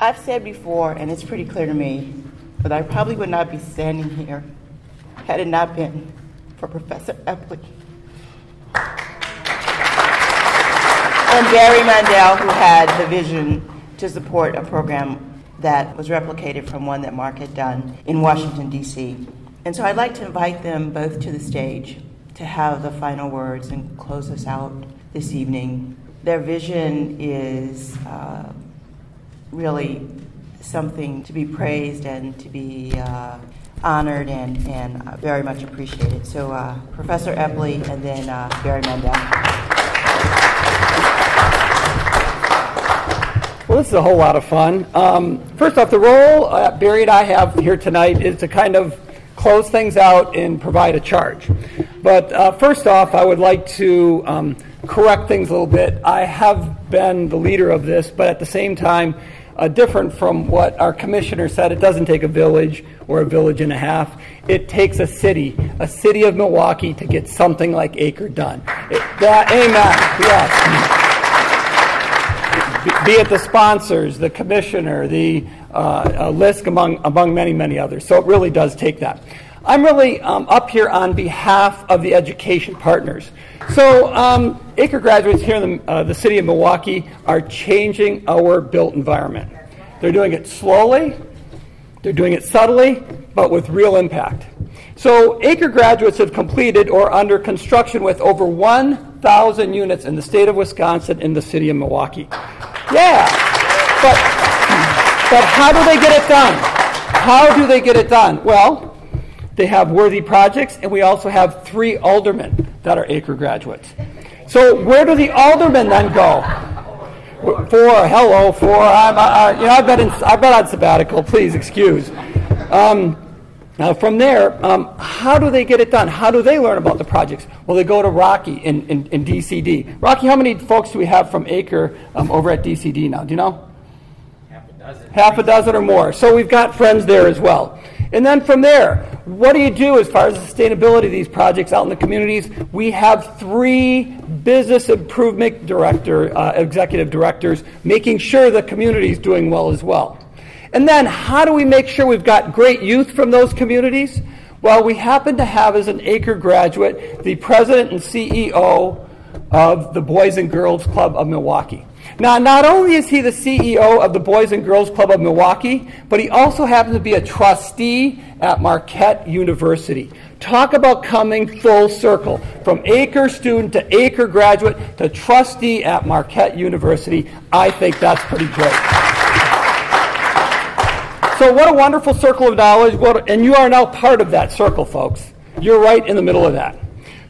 I've said before, and it's pretty clear to me, that I probably would not be standing here had it not been for Professor Eppli and Barry Mandel, who had the vision to support a program that was replicated from one that Mark had done in Washington, D.C. And so I'd like to invite them both to the stage to have the final words and close us out this evening. Their vision is uh, really something to be praised and to be uh, honored and, and uh, very much appreciated. So, uh, Professor Eppli and then uh, Barry Mandel. Well, this is a whole lot of fun. Um, first off, the role uh, Barry and I have here tonight is to kind of close things out and provide a charge. But uh, first off, I would like to um, correct things a little bit. I have been the leader of this, but at the same time, uh, different from what our commissioner said. It doesn't take a village or a village and a half. It takes a city, a city of Milwaukee, to get something like Acre done. It, that, amen. Yes. Be, be, it the sponsors, the commissioner, the uh, list among among many many others. So it really does take that. I'm really um, up here on behalf of the education partners. So, um, Acre graduates here in the, uh, the city of Milwaukee are changing our built environment. They're doing it slowly, they're doing it subtly, but with real impact. So, Acre graduates have completed or under construction with over 1,000 units in the state of Wisconsin in the city of Milwaukee. Yeah, but, but how do they get it done? How do they get it done? Well, they have worthy projects, and we also have three aldermen that are Acre graduates. So where do the aldermen then go? Four, hello, four. I'm, uh, you know, I've been, in, I've been on sabbatical. Please excuse. Um, now, from there, um, how do they get it done? How do they learn about the projects? Well, they go to Rocky in, in, in DCD. Rocky, how many folks do we have from Acre um, over at DCD now? Do you know? Half a dozen. Half a dozen or more. So we've got friends there as well. And then from there, what do you do as far as the sustainability of these projects out in the communities? We have three business improvement director, uh, executive directors making sure the community is doing well as well. And then how do we make sure we've got great youth from those communities? Well, we happen to have as an Acre graduate the president and CEO of the Boys and Girls Club of Milwaukee. Now, not only is he the CEO of the Boys and Girls Club of Milwaukee, but he also happens to be a trustee at Marquette University. Talk about coming full circle from Acre student to Acre graduate to trustee at Marquette University. I think that's pretty great. So, what a wonderful circle of knowledge, what, and you are now part of that circle, folks. You're right in the middle of that.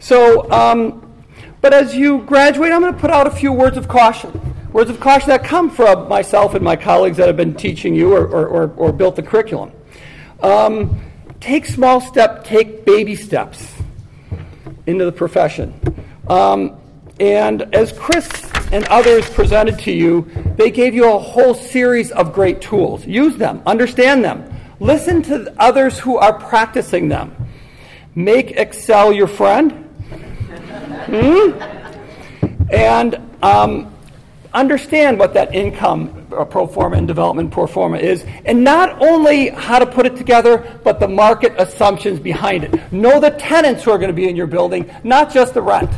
So, um, but as you graduate, I'm going to put out a few words of caution. Words of caution that come from myself and my colleagues that have been teaching you or, or, or, or built the curriculum. Um, take small steps, take baby steps into the profession. Um, and as Chris and others presented to you, they gave you a whole series of great tools. Use them, understand them, listen to others who are practicing them. Make Excel your friend. Hmm? And um, understand what that income uh, pro forma and development pro forma is, and not only how to put it together, but the market assumptions behind it. Know the tenants who are going to be in your building, not just the rent.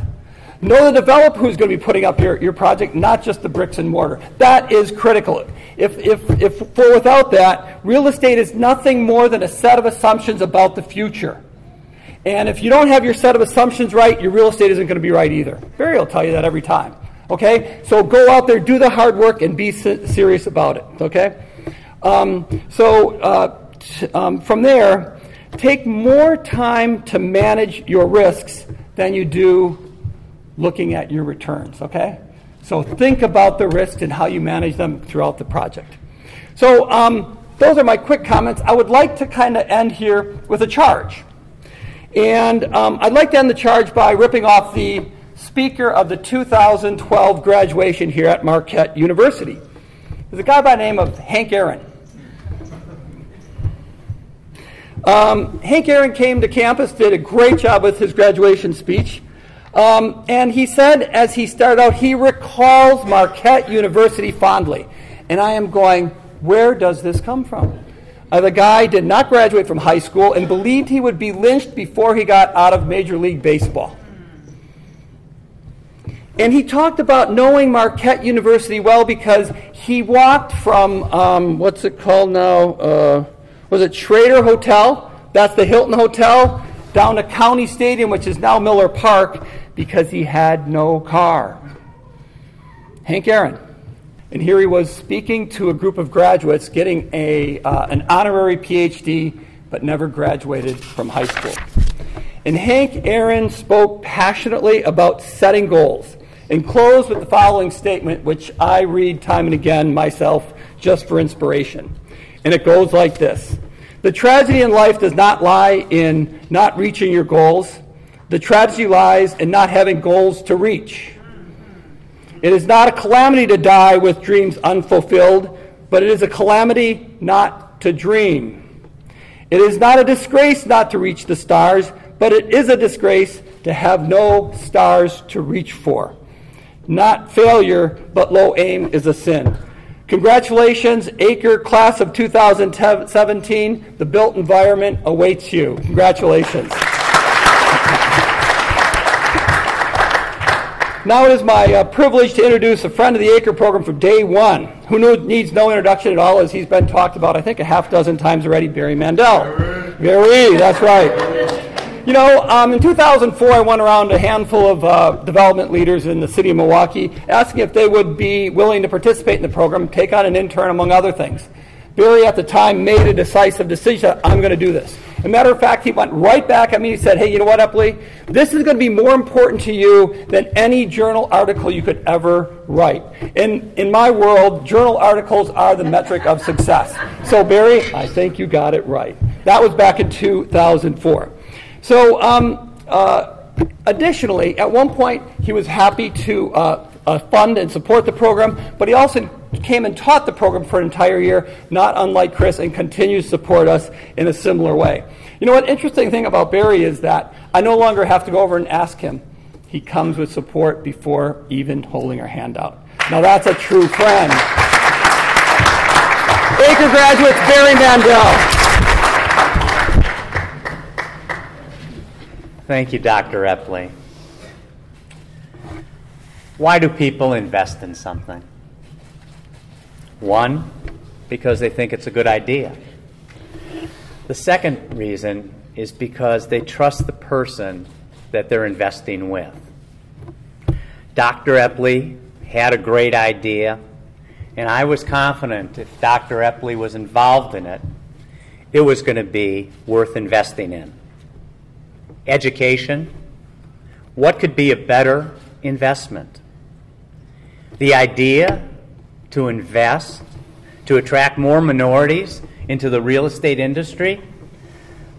Know the developer who's going to be putting up your, your project, not just the bricks and mortar. That is critical. If, if, if for without that, real estate is nothing more than a set of assumptions about the future. And if you don't have your set of assumptions right, your real estate isn't going to be right either. Barry will tell you that every time. Okay? So go out there, do the hard work, and be serious about it. Okay? Um, so uh, t- um, from there, take more time to manage your risks than you do looking at your returns. Okay? So think about the risks and how you manage them throughout the project. So um, those are my quick comments. I would like to kind of end here with a charge. And um, I'd like to end the charge by ripping off the speaker of the 2012 graduation here at Marquette University. There's a guy by the name of Hank Aaron. Um, Hank Aaron came to campus, did a great job with his graduation speech. Um, and he said, as he started out, he recalls Marquette University fondly. And I am going, Where does this come from? Uh, the guy did not graduate from high school and believed he would be lynched before he got out of Major League Baseball. And he talked about knowing Marquette University well because he walked from, um, what's it called now? Uh, was it Schroeder Hotel? That's the Hilton Hotel, down to County Stadium, which is now Miller Park, because he had no car. Hank Aaron. And here he was speaking to a group of graduates getting a, uh, an honorary PhD, but never graduated from high school. And Hank Aaron spoke passionately about setting goals and closed with the following statement, which I read time and again myself just for inspiration. And it goes like this The tragedy in life does not lie in not reaching your goals, the tragedy lies in not having goals to reach. It is not a calamity to die with dreams unfulfilled, but it is a calamity not to dream. It is not a disgrace not to reach the stars, but it is a disgrace to have no stars to reach for. Not failure, but low aim is a sin. Congratulations, Acre class of 2017. The built environment awaits you. Congratulations. Now it is my uh, privilege to introduce a friend of the Acre program from day one, who needs no introduction at all, as he's been talked about, I think, a half dozen times already, Barry Mandel. Barry, that's right. You know, um, in 2004, I went around a handful of uh, development leaders in the city of Milwaukee, asking if they would be willing to participate in the program, take on an intern, among other things. Barry, at the time, made a decisive decision I'm going to do this. As a matter of fact, he went right back at me. He said, Hey, you know what, Eppli? This is going to be more important to you than any journal article you could ever write. In, in my world, journal articles are the metric of success. So, Barry, I think you got it right. That was back in 2004. So, um, uh, additionally, at one point, he was happy to uh, uh, fund and support the program, but he also came and taught the program for an entire year, not unlike Chris, and continues to support us in a similar way. You know what? Interesting thing about Barry is that I no longer have to go over and ask him. He comes with support before even holding our hand out. Now that's a true friend. Acre graduates, Barry Mandel. Thank you, Dr. Eppli. Why do people invest in something? One, because they think it's a good idea. The second reason is because they trust the person that they're investing with. Dr. Eppli had a great idea, and I was confident if Dr. Eppli was involved in it, it was going to be worth investing in. Education. What could be a better investment? The idea to invest, to attract more minorities into the real estate industry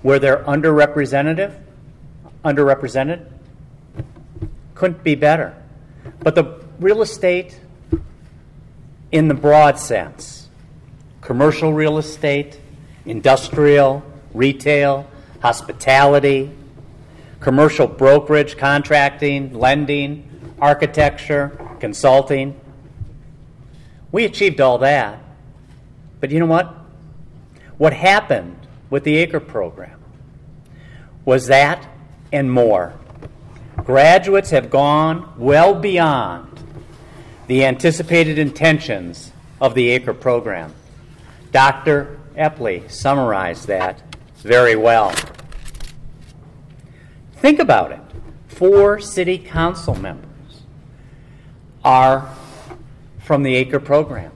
where they're underrepresented, underrepresented, couldn't be better. But the real estate in the broad sense, commercial real estate, industrial, retail, hospitality, commercial brokerage, contracting, lending, architecture, consulting, we achieved all that. But you know what? What happened with the ACRE program was that and more. Graduates have gone well beyond the anticipated intentions of the ACRE program. Dr. Eppli summarized that very well. Think about it. Four city council members are from the ACRE program.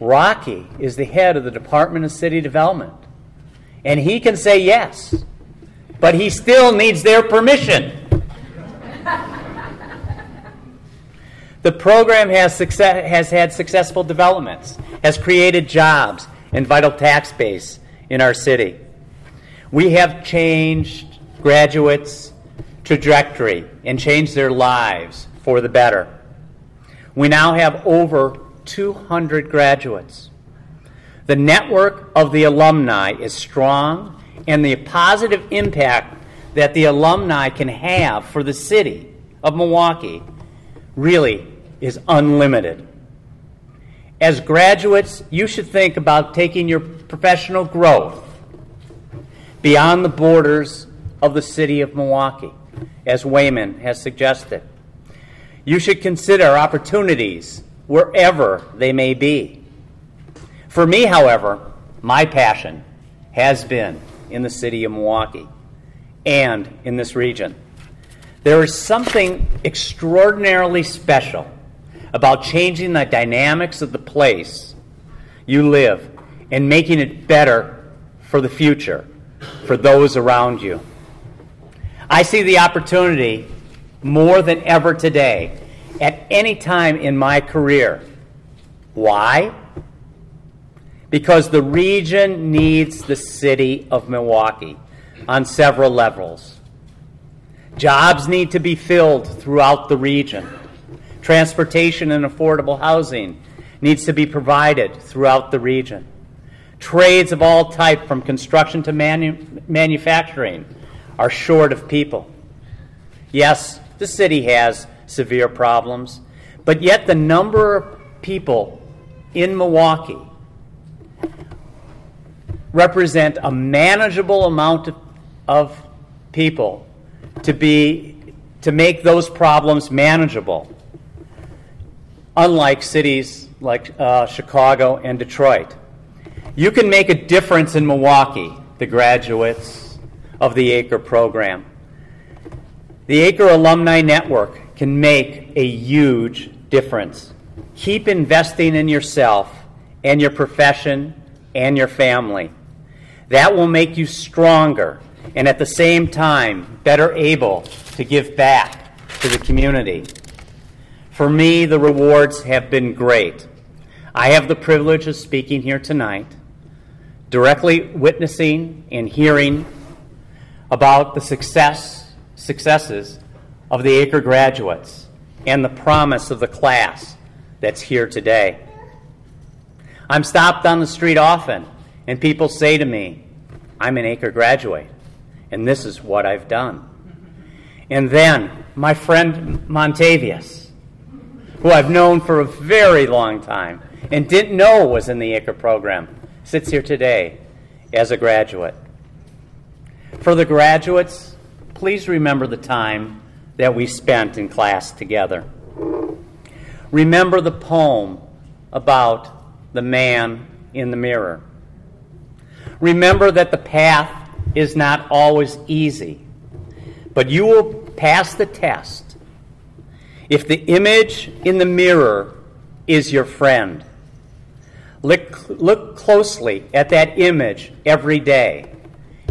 Rocky is the head of the Department of City Development, and he can say yes, but he still needs their permission. the program has, success, has had successful developments, has created jobs and vital tax base in our city. We have changed graduates' trajectory and change their lives for the better. We now have over 200 graduates. The network of the alumni is strong, and the positive impact that the alumni can have for the city of Milwaukee really is unlimited. As graduates, you should think about taking your professional growth beyond the borders of the city of Milwaukee, as Wayman has suggested. You should consider opportunities wherever they may be. For me, however, my passion has been in the city of Milwaukee and in this region. There is something extraordinarily special about changing the dynamics of the place you live and making it better for the future, for those around you. I see the opportunity more than ever today at any time in my career. Why? Because the region needs the city of Milwaukee on several levels. Jobs need to be filled throughout the region. Transportation and affordable housing needs to be provided throughout the region. Trades of all type, from construction to manu- manufacturing, are short of people. Yes, the city has severe problems, but yet the number of people in Milwaukee represent a manageable amount of, of people to be to make those problems manageable unlike cities like uh, chicago and detroit you can make a difference in milwaukee the graduates of the acre program the acre alumni network can make a huge difference keep investing in yourself and your profession and your family that will make you stronger and at the same time better able to give back to the community. For me, the rewards have been great. I have the privilege of speaking here tonight, directly witnessing and hearing about the success, successes of the Acre graduates and the promise of the class that's here today. I'm stopped on the street often and people say to me, I'm an Acre graduate, and this is what I've done. And then my friend Montavious, who I've known for a very long time and didn't know was in the Acre program, sits here today as a graduate. For the graduates, please remember the time that we spent in class together. Remember the poem about the man in the mirror. Remember that the path is not always easy, but you will pass the test if the image in the mirror is your friend. Look, look closely at that image every day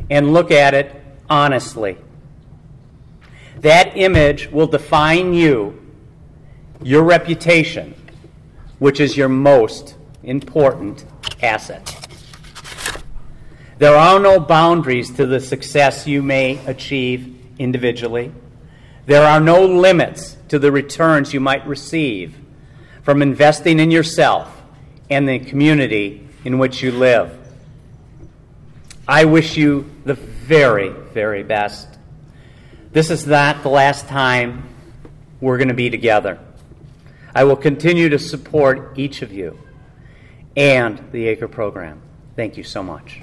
and look at it honestly. That image will define you, your reputation, which is your most important asset. There are no boundaries to the success you may achieve individually. There are no limits to the returns you might receive from investing in yourself and the community in which you live. I wish you the very, very best. This is not the last time we're going to be together. I will continue to support each of you and the ACRE program. Thank you so much.